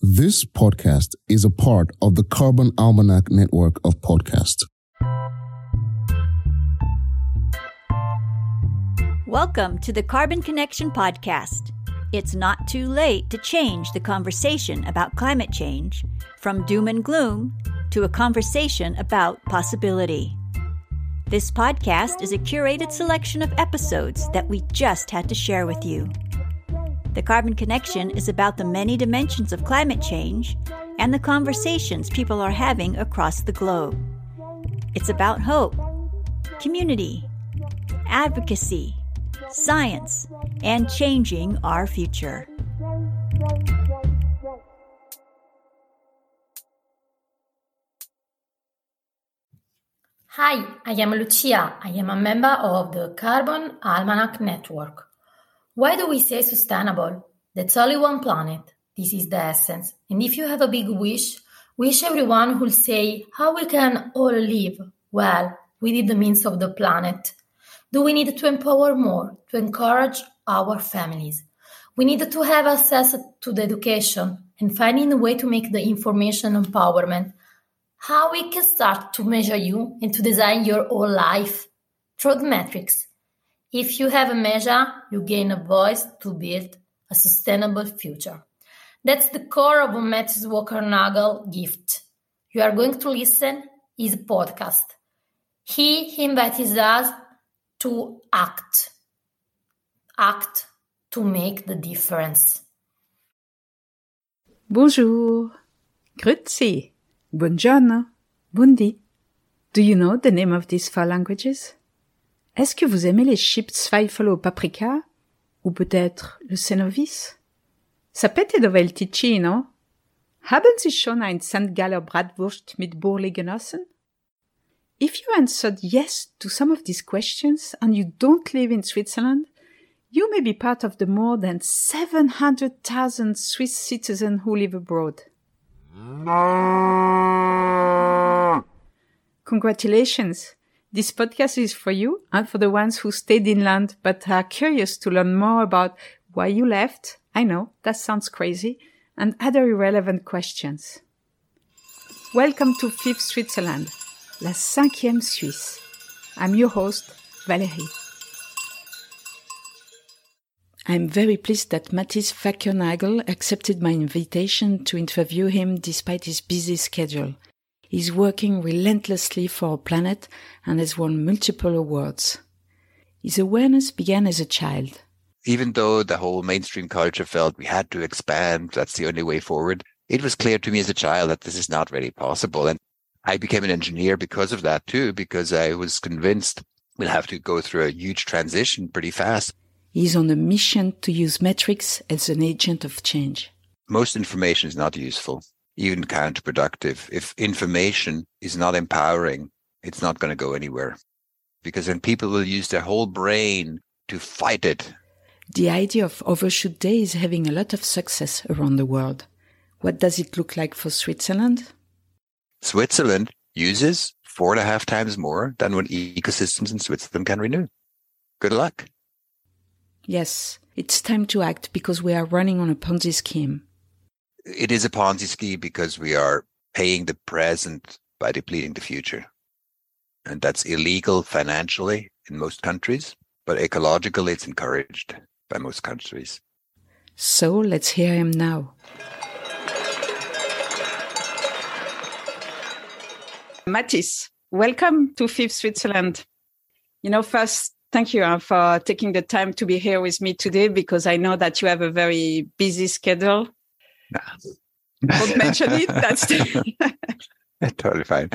This podcast is a part of the Carbon Almanac network of podcasts. Welcome to the Carbon Connection Podcast. It's not too late to change the conversation about climate change from doom and gloom to a conversation about possibility. This podcast is a curated selection of episodes that we just had to share with you. The Carbon Connection is about the many dimensions of climate change and the conversations people are having across the globe. It's about hope, community, advocacy, science, and changing our future. Hi, I am Lucia. I am a member of the Carbon Almanac Network. Why do we say sustainable? That's only one planet. This is the essence. And if you have a big wish, wish everyone who'll say how we can all live well within the means of the planet. Do we need to empower more, to encourage our families? We need to have access to the education and finding a way to make the information empowerment how we can start to measure you and to design your whole life through the metrics if you have a measure, you gain a voice to build a sustainable future. That's the core of Mathis Wackernagel gift. You are going to listen his podcast. He invites us to act. Act to make the difference. Bonjour. Grüezi. Buongiorno. Buondì. Do you know the name of these four languages? Est-ce que vous aimez les chips Zweifel au paprika? Ou peut-être le Cenovis? Sapete dove il Ticino? Haben Sie schon ein St. Galler Bratwurst mit Bürli genossen? If you answered yes to some of these questions and you don't live in Switzerland, you may be part of the more than 700,000 Swiss citizens who live abroad. Congratulations! This podcast is for you and for the ones who stayed inland but are curious to learn more about why you left. I know that sounds crazy and other irrelevant questions. Welcome to Fifth Switzerland, la cinquième Suisse. I'm your host, Valérie. I'm very pleased that Mathis Wackernagel accepted my invitation to interview him despite his busy schedule. He's working relentlessly for our planet and has won multiple awards. His awareness began as a child. Even though the whole mainstream culture felt we had to expand, that's the only way forward, it was clear to me as a child that this is not really possible. And I became an engineer because of that too, because I was convinced we'll have to go through a huge transition pretty fast. He's on a mission to use metrics as an agent of change. Most information is not useful even counterproductive. If information is not empowering, it's not going to go anywhere because then people will use their whole brain to fight it. The idea of overshoot day is having a lot of success around the world. What does it look like for Switzerland? Switzerland uses four and a half times more than what ecosystems in Switzerland can renew. Good luck. Yes, it's time to act because we are running on a Ponzi scheme it is a Ponzi scheme because we are paying the present by depleting the future. And that's illegal financially in most countries, but ecologically it's encouraged by most countries. So let's hear him now. Mathis, welcome to Fifth Switzerland. You know, first, thank you uh, for taking the time to be here with me today because I know that you have a very busy schedule don't mention it. That's totally fine.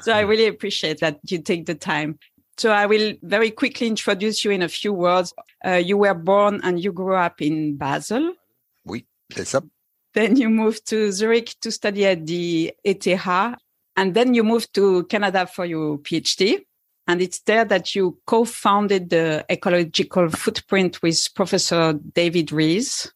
so I really appreciate that you take the time. So I will very quickly introduce you in a few words. Uh, you were born and you grew up in Basel. Oui, c'est ça. Then you moved to Zurich to study at the ETH, and then you moved to Canada for your PhD. And it's there that you co-founded the ecological footprint with Professor David Rees.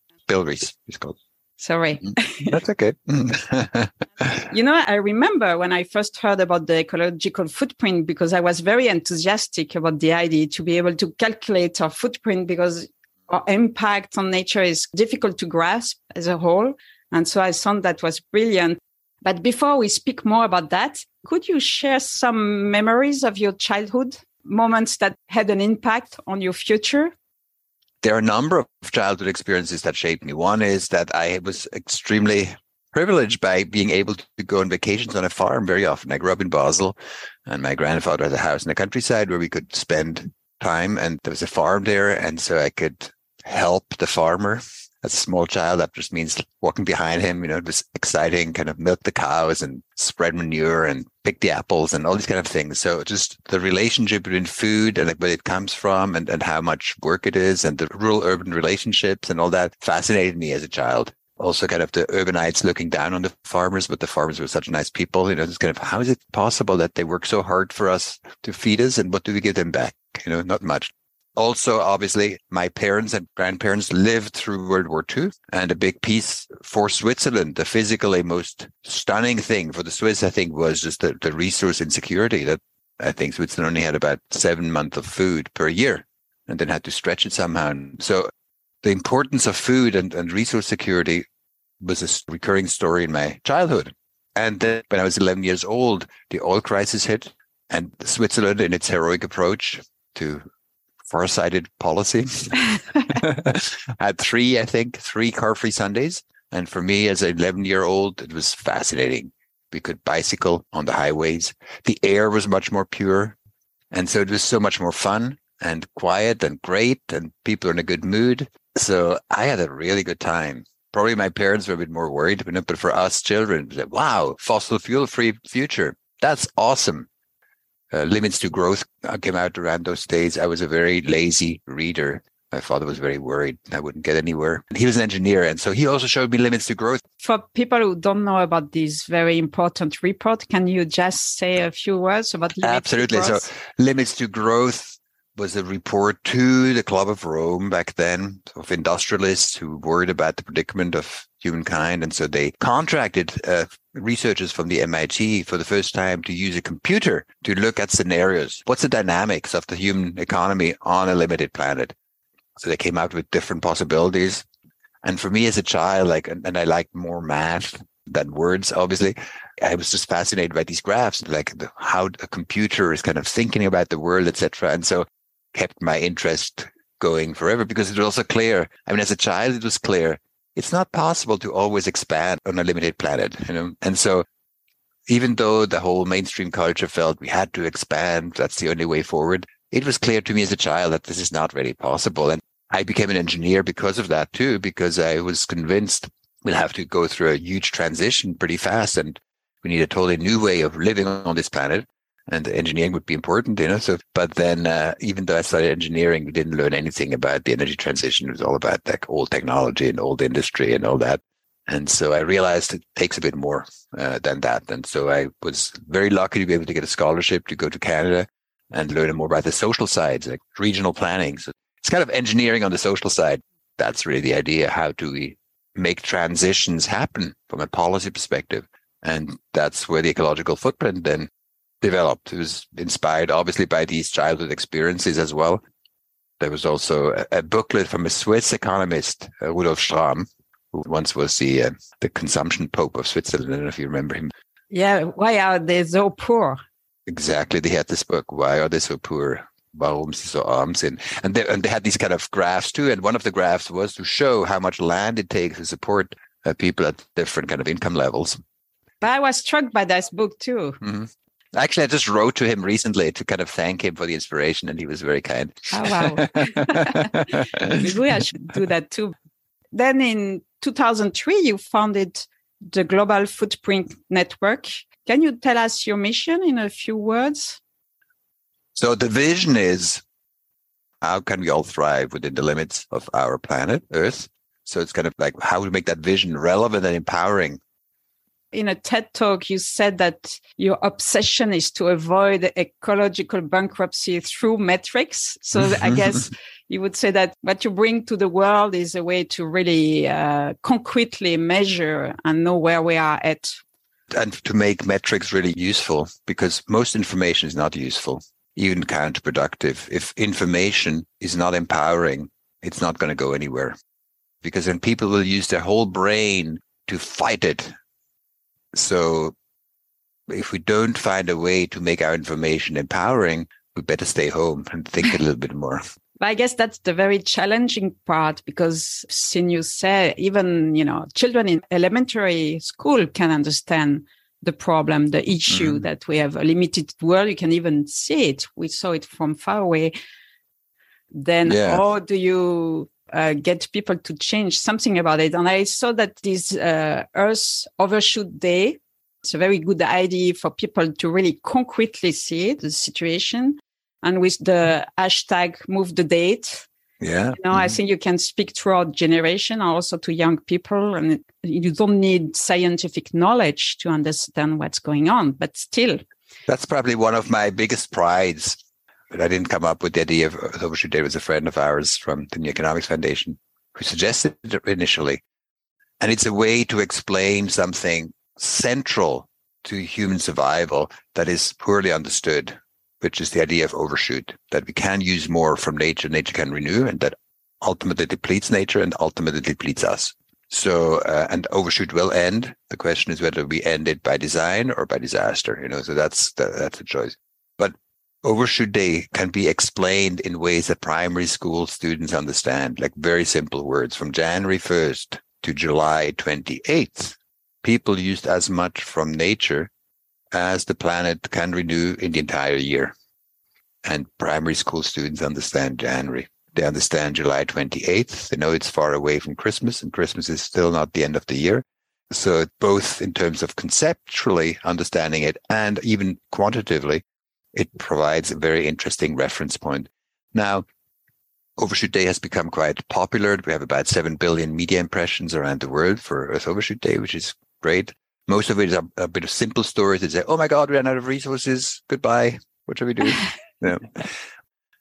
He's called. Sorry. Mm, that's okay. you know, I remember when I first heard about the ecological footprint because I was very enthusiastic about the idea to be able to calculate our footprint because our impact on nature is difficult to grasp as a whole. And so I thought that was brilliant. But before we speak more about that, could you share some memories of your childhood, moments that had an impact on your future? There are a number of childhood experiences that shaped me. One is that I was extremely privileged by being able to go on vacations on a farm very often. I grew up in Basel and my grandfather had a house in the countryside where we could spend time and there was a farm there. And so I could help the farmer as a small child, that just means walking behind him. You know, just exciting, kind of milk the cows and spread manure and pick the apples and all these kind of things. So just the relationship between food and where it comes from and, and how much work it is and the rural urban relationships and all that fascinated me as a child. Also kind of the urbanites looking down on the farmers, but the farmers were such nice people. You know, it's kind of how is it possible that they work so hard for us to feed us and what do we give them back? You know, not much also, obviously, my parents and grandparents lived through World War II, and a big piece for Switzerland, the physically most stunning thing for the Swiss, I think, was just the, the resource insecurity that I think Switzerland only had about seven months of food per year and then had to stretch it somehow. So the importance of food and, and resource security was a recurring story in my childhood. And then when I was 11 years old, the oil crisis hit and Switzerland in its heroic approach to far-sighted policy. Had three, I think, three car-free Sundays. And for me as an 11 year old, it was fascinating. We could bicycle on the highways. The air was much more pure. And so it was so much more fun and quiet and great and people are in a good mood. So I had a really good time. Probably my parents were a bit more worried, but for us children, it was like, wow, fossil fuel free future. That's awesome uh, Limits to Growth uh, came out around those days. I was a very lazy reader. My father was very worried I wouldn't get anywhere. He was an engineer, and so he also showed me Limits to Growth. For people who don't know about this very important report, can you just say a few words about Limits Absolutely. So, Limits to Growth was a report to the Club of Rome back then of industrialists who worried about the predicament of humankind. And so they contracted uh, researchers from the MIT for the first time to use a computer to look at scenarios. What's the dynamics of the human economy on a limited planet? So they came out with different possibilities. And for me as a child, like, and, I liked more math than words, obviously. I was just fascinated by these graphs, like the, how a computer is kind of thinking about the world, etc. And so kept my interest going forever because it was also clear. I mean, as a child, it was clear it's not possible to always expand on a limited planet, you know? And so even though the whole mainstream culture felt we had to expand, that's the only way forward, it was clear to me as a child that this is not really possible. And I became an engineer because of that too, because I was convinced we'll have to go through a huge transition pretty fast and we need a totally new way of living on this planet and engineering would be important, you know. So, but then uh, even though I studied engineering, we didn't learn anything about the energy transition. It was all about like old technology and old industry and all that. And so I realized it takes a bit more uh, than that. And so I was very lucky to be able to get a scholarship to go to Canada and learn more about the social sides, like regional planning. So it's kind of engineering on the social side. That's really the idea. How do we make transitions happen from a policy perspective? And that's where the ecological footprint then developed. It was inspired obviously by these childhood experiences as well. There was also a, a booklet from a Swiss economist, uh, Rudolf Strahm, who once was the uh, the consumption pope of Switzerland. I don't know if you remember him. Yeah, why are they so poor? Exactly. They had this book, Why Are They So Poor? Warum sie so arm sind? And they, and they had these kind of graphs too. And one of the graphs was to show how much land it takes to support uh, people at different kind of income levels. But I was struck by this book too. Mm-hmm. Actually, I just wrote to him recently to kind of thank him for the inspiration, and he was very kind. Oh, wow. Maybe I should do that too. Then in 2003, you founded the Global Footprint Network. Can you tell us your mission in a few words? So, the vision is how can we all thrive within the limits of our planet, Earth? So, it's kind of like how we make that vision relevant and empowering in a TED talk, you said that your obsession is to avoid ecological bankruptcy through metrics. So I guess you would say that what you bring to the world is a way to really uh, concretely measure and know where we are at. And to make metrics really useful, because most information is not useful, even counterproductive. If information is not empowering, it's not going to go anywhere because then people will use their whole brain to fight it. So if we don't find a way to make our information empowering, we better stay home and think a little bit more. I guess that's the very challenging part because, since you say, even you know, children in elementary school can understand the problem, the issue mm-hmm. that we have a limited world. You can even see it. We saw it from far away. Then, yeah. how do you uh, get people to change something about it? And I saw that this uh, Earth Overshoot Day it's a very good idea for people to really concretely see the situation. And with the hashtag move the date, yeah. You know, mm-hmm. I think you can speak throughout generation, also to young people, and you don't need scientific knowledge to understand what's going on. But still, that's probably one of my biggest prides. But I didn't come up with the idea of overshoot day. Was a friend of ours from the New Economics Foundation who suggested it initially, and it's a way to explain something central to human survival that is poorly understood, which is the idea of overshoot, that we can use more from nature, nature can renew, and that ultimately depletes nature and ultimately depletes us. So, uh, and overshoot will end. The question is whether we end it by design or by disaster, you know, so that's, the, that's a choice. But overshoot day can be explained in ways that primary school students understand, like very simple words from January 1st to July 28th people used as much from nature as the planet can renew in the entire year. And primary school students understand January. They understand July 28th. They know it's far away from Christmas and Christmas is still not the end of the year. So both in terms of conceptually understanding it and even quantitatively, it provides a very interesting reference point. Now, Overshoot Day has become quite popular. We have about 7 billion media impressions around the world for Earth Overshoot Day, which is great. Most of it is a, a bit of simple stories that say, "Oh my God, we ran out of resources. Goodbye. What shall we do?" yeah.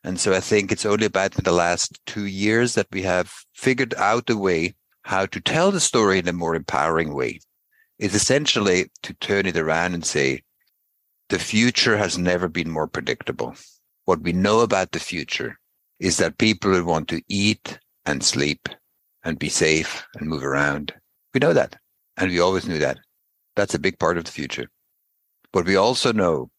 And so I think it's only about in the last two years that we have figured out a way how to tell the story in a more empowering way. Is essentially to turn it around and say, the future has never been more predictable. What we know about the future is that people will want to eat and sleep and be safe and move around. We know that. And we always knew that. That's a big part of the future. But we also know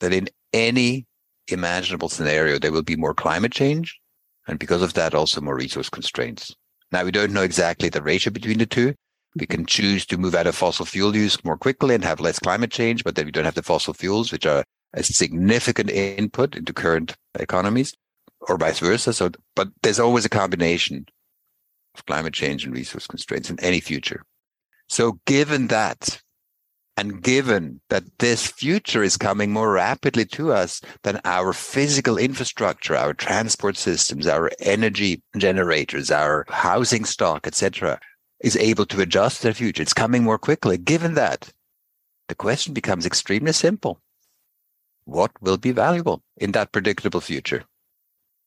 that in any imaginable scenario, there will be more climate change. And because of that, also more resource constraints. Now, we don't know exactly the ratio between the two. We can choose to move out of fossil fuel use more quickly and have less climate change, but then we don't have the fossil fuels, which are a significant input into current economies, or vice versa. So, but there's always a combination of climate change and resource constraints in any future. So given that, and given that this future is coming more rapidly to us than our physical infrastructure, our transport systems, our energy generators, our housing stock, etc., is able to adjust to the future, it's coming more quickly. Given that, the question becomes extremely simple. What will be valuable in that predictable future?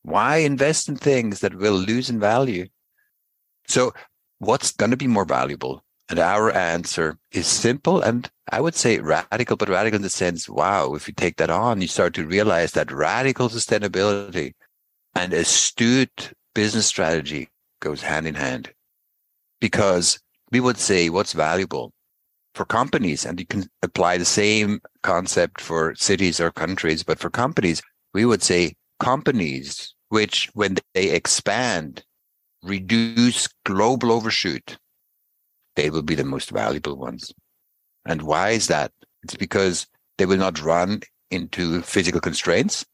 Why invest in things that will lose in value? So what's going to be more valuable? And our answer is simple and I would say radical, but radical in the sense, wow, if you take that on, you start to realize that radical sustainability and astute business strategy goes hand in hand. Because we would say what's valuable for companies, and you can apply the same concept for cities or countries, but for companies, we would say companies which, when they expand, reduce global overshoot they will be the most valuable ones. And why is that? It's because they will not run into physical constraints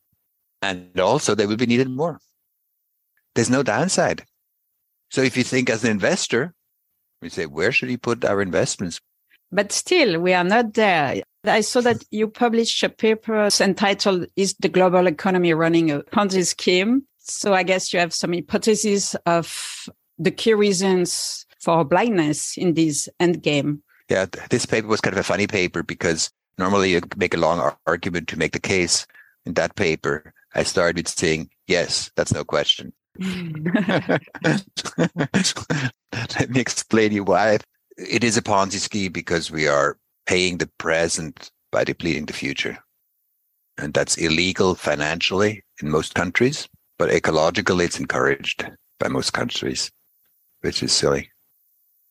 and also they will be needed more. There's no downside. So if you think as an investor, we say, where should we put our investments? But still, we are not there. I saw that you published a paper entitled Is the Global Economy Running a Ponzi Scheme? So I guess you have some hypotheses of the key reasons for blindness in this end game. Yeah, this paper was kind of a funny paper because normally you make a long argument to make the case. In that paper, I started with saying, yes, that's no question. Let me explain you why. It is a Ponzi scheme because we are paying the present by depleting the future. And that's illegal financially in most countries, but ecologically it's encouraged. by most countries, which is silly.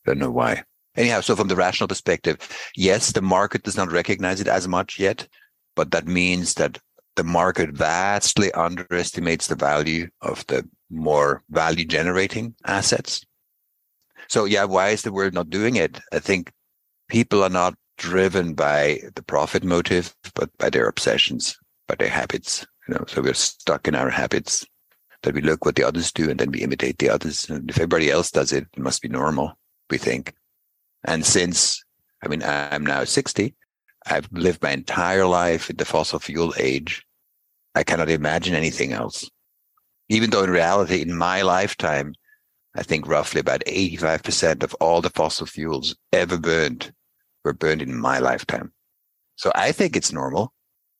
Don't know why. Anyhow, so from the rational perspective, yes, the market does not recognize it as much yet, but that means that the market vastly underestimates the value of the more value generating assets. So yeah, why is the world not doing it? I think people are not driven by the profit motive, but by their obsessions, by their habits. You know, so we're stuck in our habits that we look what the others do and then we imitate the others. And if everybody else does it, it must be normal, we think. And since, I mean, I'm now 60, I've lived my entire life in the fossil fuel age. I cannot imagine anything else. Even though in reality, in my lifetime, I think roughly about 85% of all the fossil fuels ever burned were burned in my lifetime. So I think it's normal.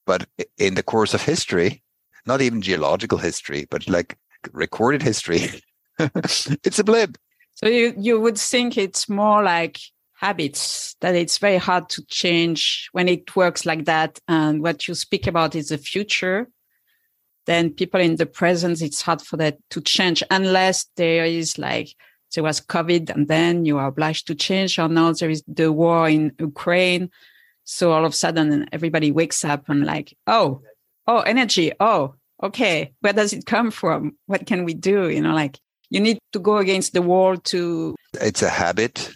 But in the course of history, not even geological history, but like recorded history, it's a blip. So you, you would think it's more like habits that it's very hard to change when it works like that. And what you speak about is the future. Then people in the present, it's hard for that to change unless there is like there was COVID and then you are obliged to change or now there is the war in Ukraine. So all of a sudden everybody wakes up and like, oh, oh, energy. Oh, okay. Where does it come from? What can we do? You know, like you need to go against the wall to. It's a habit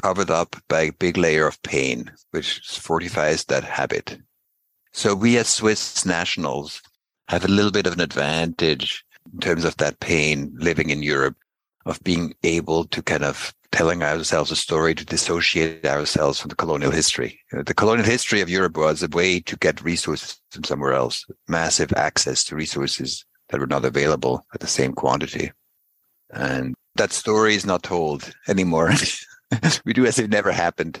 covered up by a big layer of pain, which fortifies that habit. So we as Swiss nationals have a little bit of an advantage in terms of that pain living in Europe of being able to kind of telling ourselves a story to dissociate ourselves from the colonial history. The colonial history of Europe was a way to get resources from somewhere else, massive access to resources that were not available at the same quantity. And that story is not told anymore. we do as if it never happened,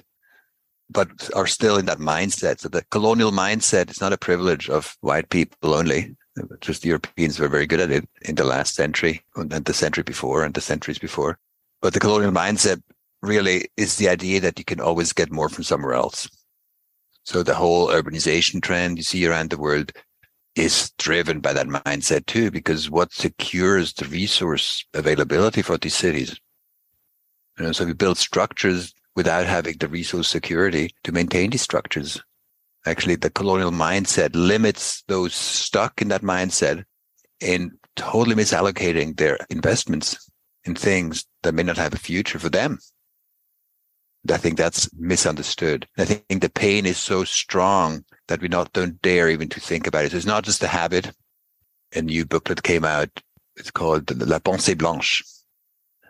but are still in that mindset. So the colonial mindset is not a privilege of white people only. Just Europeans were very good at it in the last century and the century before and the centuries before. But the colonial mindset really is the idea that you can always get more from somewhere else. So the whole urbanization trend you see around the world is driven by that mindset too, because what secures the resource availability for these cities? You know, so we build structures without having the resource security to maintain these structures. Actually, the colonial mindset limits those stuck in that mindset in totally misallocating their investments in things that may not have a future for them. I think that's misunderstood. I think the pain is so strong that we not don't dare even to think about it. So it's not just a habit. A new booklet came out. It's called La Pensée Blanche.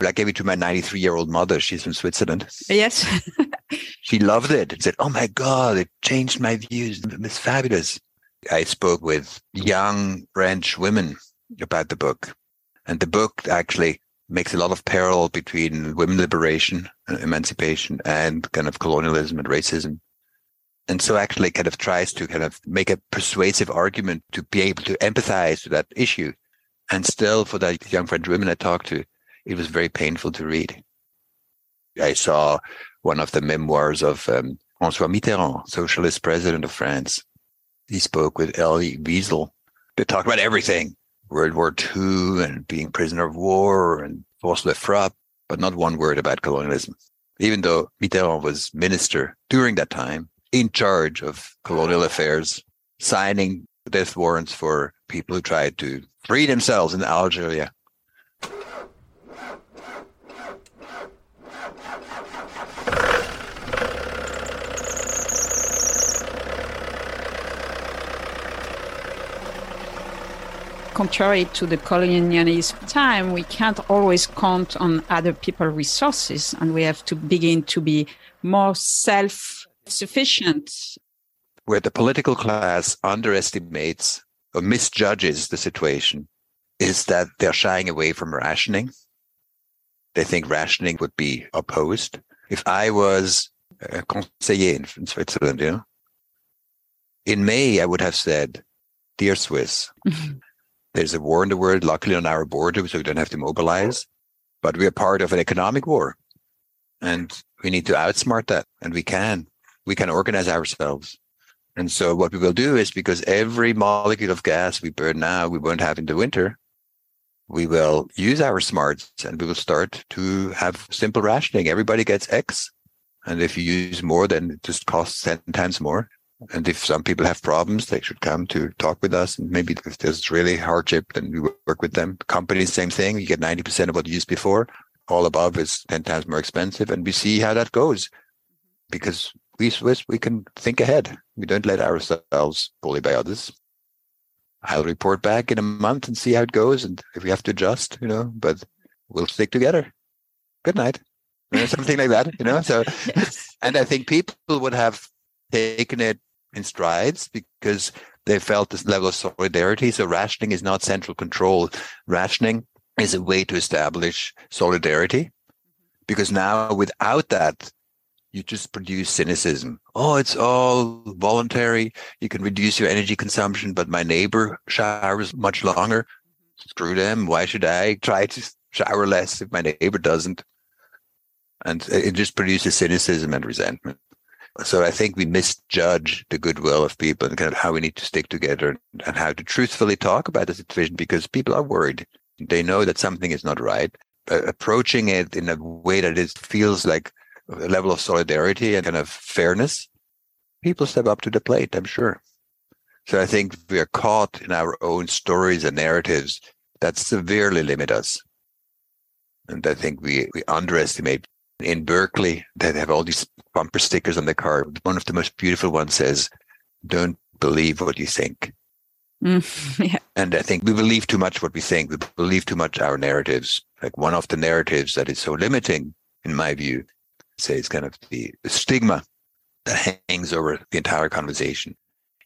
I gave it to my 93 year old mother. She's from Switzerland. Yes. she loved it and said, Oh my God, it changed my views. It's fabulous. I spoke with young French women about the book. And the book actually makes a lot of parallel between women liberation and emancipation and kind of colonialism and racism. And so actually kind of tries to kind of make a persuasive argument to be able to empathize with that issue. And still for that young French women I talked to, it was very painful to read. I saw one of the memoirs of um, François Mitterrand, socialist president of France. He spoke with Elie Wiesel. They talked about everything World War II and being prisoner of war and force de frappe, but not one word about colonialism. Even though Mitterrand was minister during that time, in charge of colonial affairs, signing death warrants for people who tried to free themselves in Algeria contrary to the colonialist time, we can't always count on other people's resources, and we have to begin to be more self sufficient. Where the political class underestimates or misjudges the situation is that they're shying away from rationing. They think rationing would be opposed. If I was a conseiller in Switzerland, you know, in May, I would have said, Dear Swiss, There's a war in the world, luckily on our border, so we don't have to mobilize. But we are part of an economic war. And we need to outsmart that. And we can. We can organize ourselves. And so what we will do is because every molecule of gas we burn now, we won't have in the winter, we will use our smarts and we will start to have simple rationing. Everybody gets X. And if you use more, then it just costs 10 times more. And if some people have problems, they should come to talk with us. And maybe if there's really hardship, then we work with them. Companies, same thing. You get 90% of what you used before. All above is 10 times more expensive. And we see how that goes because we Swiss, we can think ahead. We don't let ourselves bully by others. I'll report back in a month and see how it goes. And if we have to adjust, you know, but we'll stick together. Good night. You know, something like that, you know? So, yes. and I think people would have taken it in strides because they felt this level of solidarity. So rationing is not central control. Rationing is a way to establish solidarity mm-hmm. because now without that, you just produce cynicism. Oh, it's all voluntary. You can reduce your energy consumption, but my neighbor showers much longer. Mm-hmm. Screw them. Why should I try to shower less if my neighbor doesn't? And it just produces cynicism and resentment. So I think we misjudge the goodwill of people and kind of how we need to stick together and how to truthfully talk about the situation because people are worried. They know that something is not right. Uh, approaching it in a way that it feels like a level of solidarity and kind of fairness, people step up to the plate, I'm sure. So I think we are caught in our own stories and narratives that severely limit us. And I think we, we underestimate. In Berkeley, they have all these bumper stickers on the car. One of the most beautiful ones says, Don't believe what you think. Mm, yeah. And I think we believe too much what we think. We believe too much our narratives. Like one of the narratives that is so limiting, in my view, say it's kind of the, the stigma that hangs over the entire conversation.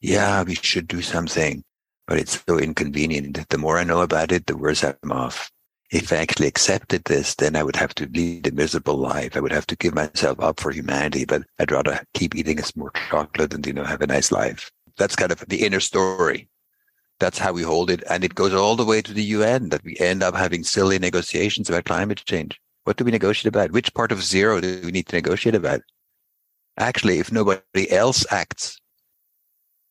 Yeah, we should do something, but it's so inconvenient. The more I know about it, the worse I'm off. If I actually accepted this, then I would have to lead a miserable life. I would have to give myself up for humanity, but I'd rather keep eating some more chocolate and, you know, have a nice life. That's kind of the inner story. That's how we hold it. And it goes all the way to the UN that we end up having silly negotiations about climate change. What do we negotiate about? Which part of zero do we need to negotiate about? Actually, if nobody else acts,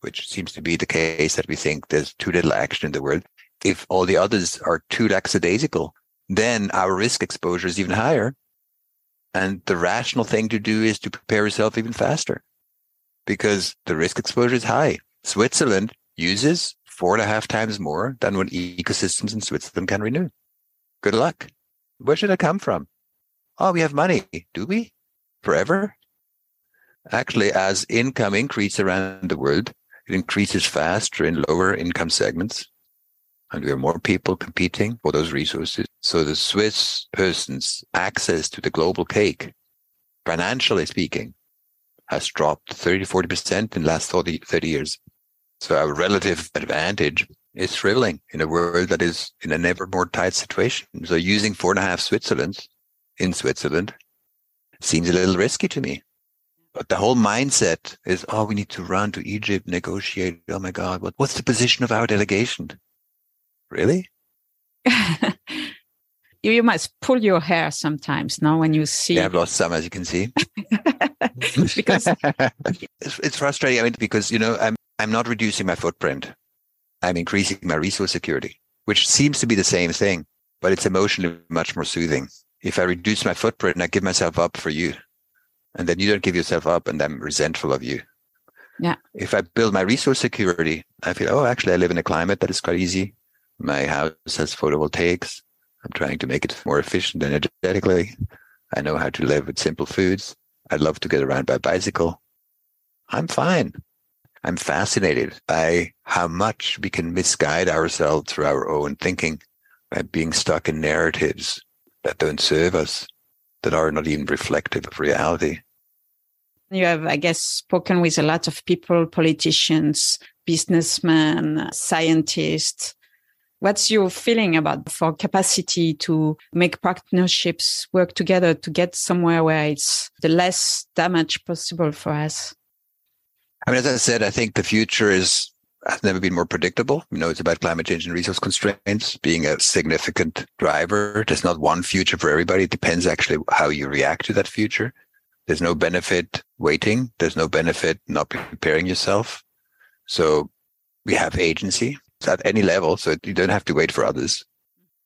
which seems to be the case that we think there's too little action in the world, if all the others are too lackadaisical, then our risk exposure is even higher. And the rational thing to do is to prepare yourself even faster because the risk exposure is high. Switzerland uses four and a half times more than what ecosystems in Switzerland can renew. Good luck. Where should it come from? Oh, we have money. Do we? Forever? Actually, as income increases around the world, it increases faster in lower income segments. And we have more people competing for those resources. So the Swiss person's access to the global cake, financially speaking, has dropped 30 40% in the last 30, 30 years. So our relative advantage is shriveling in a world that is in a never more tight situation. So using four and a half Switzerlands in Switzerland seems a little risky to me. But the whole mindset is, oh, we need to run to Egypt, negotiate. Oh my God, what, what's the position of our delegation? Really? you must pull your hair sometimes now when you see. Yeah, I've lost some, as you can see. because it's, it's frustrating. I mean, because you know, I'm I'm not reducing my footprint. I'm increasing my resource security, which seems to be the same thing, but it's emotionally much more soothing. If I reduce my footprint and I give myself up for you, and then you don't give yourself up and I'm resentful of you. Yeah. If I build my resource security, I feel, oh, actually, I live in a climate that is quite easy. My house has photovoltaics. I'm trying to make it more efficient energetically. I know how to live with simple foods. I'd love to get around by bicycle. I'm fine. I'm fascinated by how much we can misguide ourselves through our own thinking by being stuck in narratives that don't serve us, that are not even reflective of reality. You have, I guess, spoken with a lot of people, politicians, businessmen, scientists. What's your feeling about for capacity to make partnerships work together to get somewhere where it's the less damage possible for us? I mean, as I said, I think the future is has never been more predictable. You know, it's about climate change and resource constraints being a significant driver. There's not one future for everybody. It depends actually how you react to that future. There's no benefit waiting. There's no benefit not preparing yourself. So we have agency at any level. So you don't have to wait for others.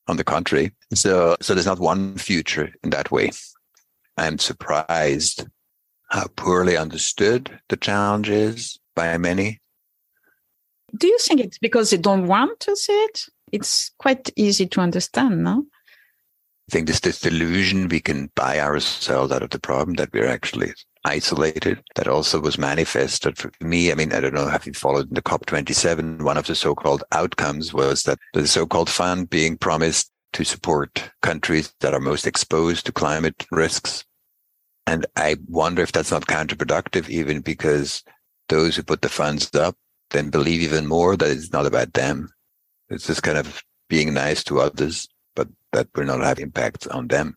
On the contrary. So, so there's not one future in that way. I'm surprised how poorly understood the challenge is by many. Do you think it's because they don't want to see it? It's quite easy to understand, no? I think this this delusion we can buy ourselves out of the problem that we're actually isolated. That also was manifested for me. I mean, I don't know, have you followed the COP27? One of the so-called outcomes was that the so-called fund being promised to support countries that are most exposed to climate risks. And I wonder if that's not counterproductive, even because those who put the funds up then believe even more that it's not about them. It's just kind of being nice to others but that will not have impact on them.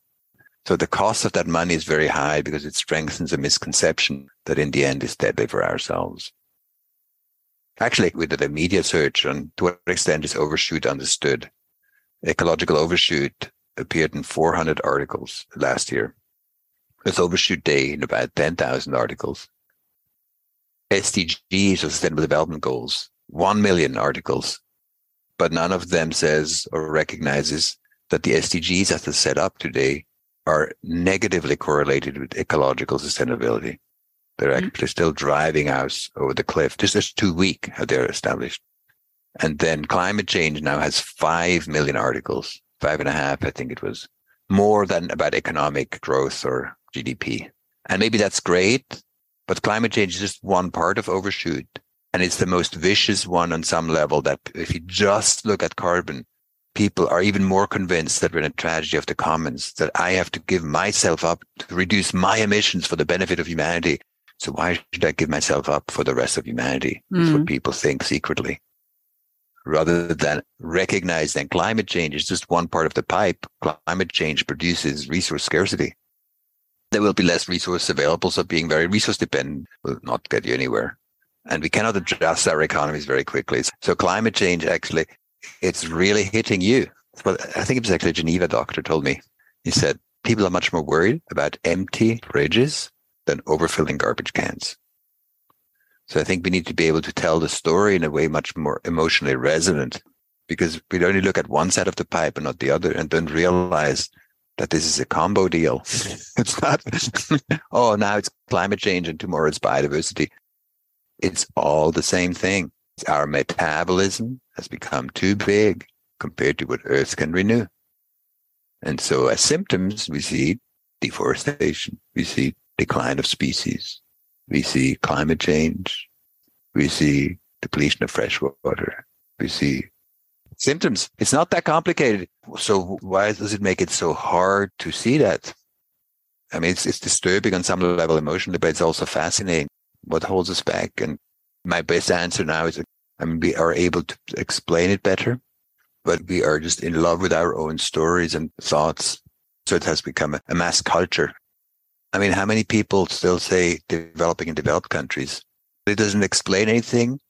So the cost of that money is very high because it strengthens a misconception that in the end is deadly for ourselves. Actually, we did a media search on to what extent is overshoot understood. Ecological overshoot appeared in 400 articles last year. It's overshoot day in about 10,000 articles. SDGs, or Sustainable Development Goals, 1 million articles, but none of them says or recognizes that the SDGs as they're set up today are negatively correlated with ecological sustainability. They're mm-hmm. actually still driving us over the cliff. This is too weak how they're established. And then climate change now has five million articles, five and a half, I think it was, more than about economic growth or GDP. And maybe that's great, but climate change is just one part of overshoot. And it's the most vicious one on some level that if you just look at carbon, people are even more convinced that we're in a tragedy of the commons, that I have to give myself up to reduce my emissions for the benefit of humanity. So why should I give myself up for the rest of humanity? That's mm. what people think secretly. Rather than recognize that climate change is just one part of the pipe. Climate change produces resource scarcity. There will be less resource available. So being very resource dependent will not get you anywhere. And we cannot adjust our economies very quickly. So climate change actually it's really hitting you. Well, I think it was actually a Geneva doctor told me. He said people are much more worried about empty fridges than overfilling garbage cans. So I think we need to be able to tell the story in a way much more emotionally resonant because we only look at one side of the pipe and not the other and don't realize that this is a combo deal. it's not, oh, now it's climate change and tomorrow it's biodiversity. It's all the same thing. Our metabolism has become too big compared to what Earth can renew. And so as symptoms, we see deforestation, we see decline of species, we see climate change, we see depletion of fresh water, we see symptoms. It's not that complicated. So why does it make it so hard to see that? I mean, it's, it's disturbing on some level emotionally, but it's also fascinating what holds us back. And my best answer now is I mean, we are able to explain it better, but we are just in love with our own stories and thoughts. So it has become a, a mass culture. I mean, how many people still say developing in developed countries? It doesn't explain anything.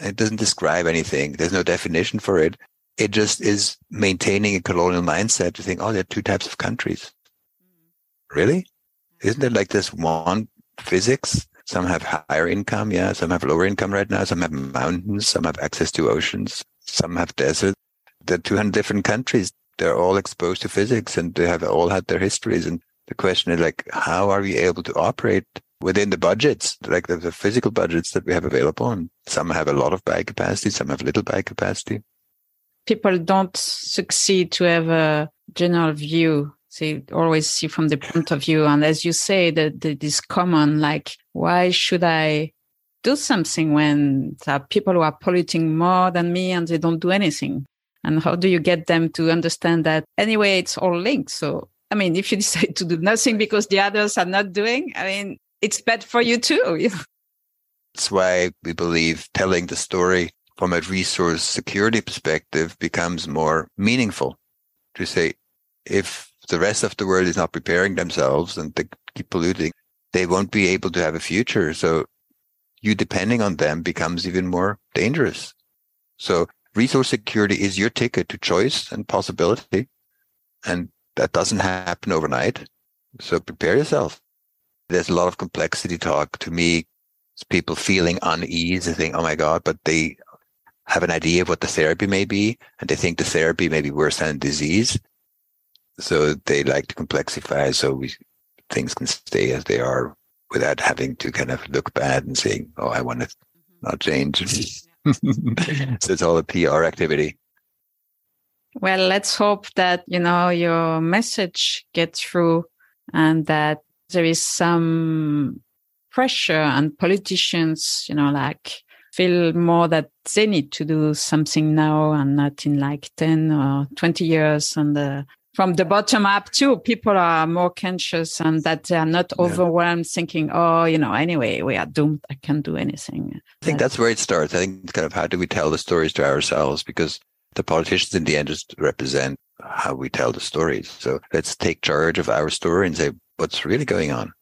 It doesn't describe anything. There's no definition for it. It just is maintaining a colonial mindset to think, oh, there are two types of countries. Mm-hmm. Really? Isn't there like this one physics some have higher income, yeah. Some have lower income right now. Some have mountains. Some have access to oceans. Some have deserts. There are 200 different countries. They're all exposed to physics and they have all had their histories. And the question is like, how are we able to operate within the budgets, like the, the physical budgets that we have available? And some have a lot of buy capacity. Some have little buy capacity. People don't succeed to have a general view they always see from the point of view and as you say that this common like why should i do something when there are people who are polluting more than me and they don't do anything? And how do you get them to understand that? Anyway it's all linked. So i mean if you decide to do nothing because the others are not doing i mean it's bad for you too. That's why we believe telling the story from a resource security perspective becomes more meaningful. To say if the rest of the world is not preparing themselves and they keep polluting, they won't be able to have a future. So you depending on them becomes even more dangerous. So resource security is your ticket to choice and possibility. And that doesn't happen overnight. So prepare yourself. There's a lot of complexity talk to me. It's people feeling unease and think, oh my God, but they, have an idea of what the therapy may be, and they think the therapy may be worse than disease. So they like to complexify so we, things can stay as they are without having to kind of look bad and saying, "Oh, I want to mm-hmm. not change." so it's all a PR activity. Well, let's hope that you know your message gets through, and that there is some pressure on politicians, you know, like feel more that they need to do something now and not in like 10 or 20 years and the from the bottom up too people are more conscious and that they are not yeah. overwhelmed thinking oh you know anyway we are doomed. I can't do anything. I think that's where it starts. I think kind of how do we tell the stories to ourselves because the politicians in the end just represent how we tell the stories. So let's take charge of our story and say what's really going on?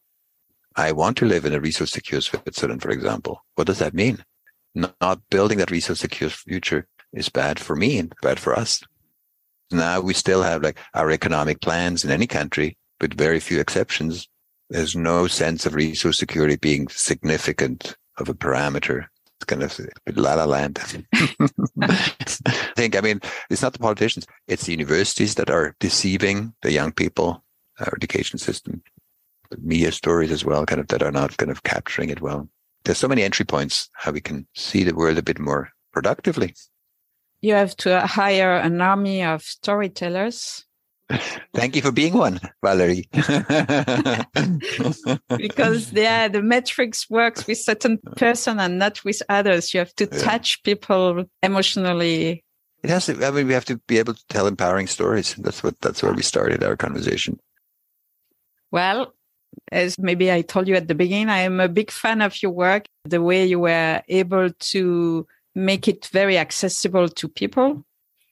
I want to live in a resource secure switzerland for example. What does that mean? Not building that resource secure future is bad for me and bad for us now we still have like our economic plans in any country, with very few exceptions. There's no sense of resource security being significant of a parameter. It's kind of la la land. I think, I mean, it's not the politicians, it's the universities that are deceiving the young people, our education system, media stories as well, kind of that are not kind of capturing it well. There's so many entry points how we can see the world a bit more productively you have to hire an army of storytellers. Thank you for being one, Valerie. because yeah, the metrics works with certain person and not with others. You have to touch people emotionally. It has to. I mean, we have to be able to tell empowering stories. That's what. That's where we started our conversation. Well, as maybe I told you at the beginning, I am a big fan of your work. The way you were able to make it very accessible to people,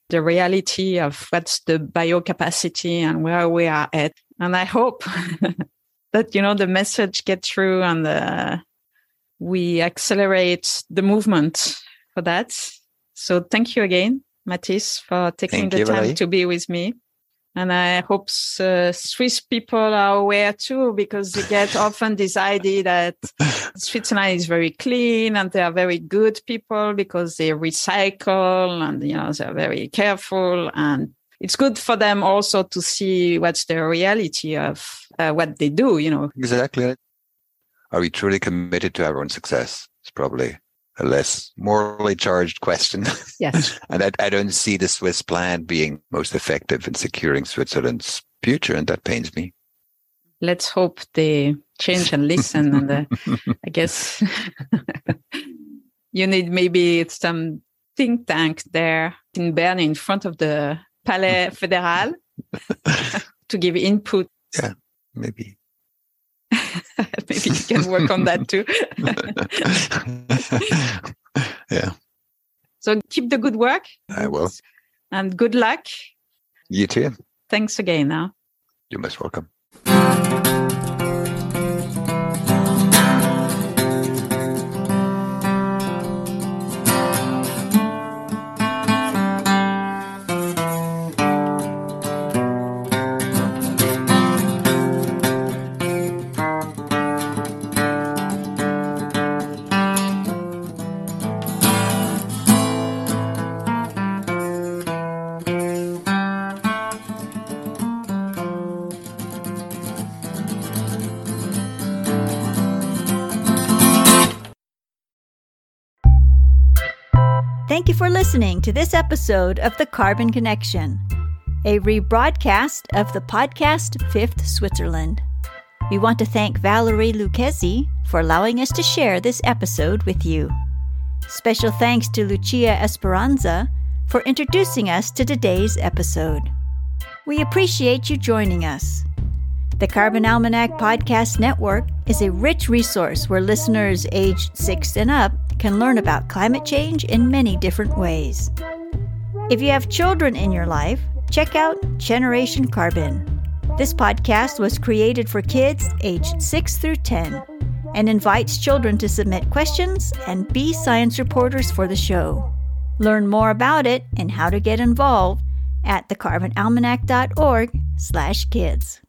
the reality of what's the biocapacity and where we are at. And I hope that, you know, the message gets through and uh, we accelerate the movement for that. So thank you again, Mathis, for taking thank the time to be with me. And I hope uh, Swiss people are aware too, because they get often this idea that Switzerland is very clean and they are very good people because they recycle and, you know, they're very careful. And it's good for them also to see what's the reality of uh, what they do, you know. Exactly. Are we truly committed to our own success? It's probably a less morally charged question. Yes. and I, I, don't see the Swiss plan being most effective in securing Switzerland's future, and that pains me. Let's hope they change and listen. and uh, I guess you need maybe some think tank there in Bern in front of the Palais Fédéral to give input. Yeah, maybe. Maybe you can work on that too. yeah. So keep the good work. I will. And good luck. You too. Thanks again now. You're most welcome. Thank you for listening to this episode of The Carbon Connection, a rebroadcast of the podcast Fifth Switzerland. We want to thank Valerie Lucchesi for allowing us to share this episode with you. Special thanks to Lucia Speranza for introducing us to today's episode. We appreciate you joining us. The Carbon Almanac Podcast Network is a rich resource where listeners aged 6 and up can learn about climate change in many different ways. If you have children in your life, check out Generation Carbon. This podcast was created for kids aged 6 through 10 and invites children to submit questions and be science reporters for the show. Learn more about it and how to get involved at thecarbonalmanac.org/kids.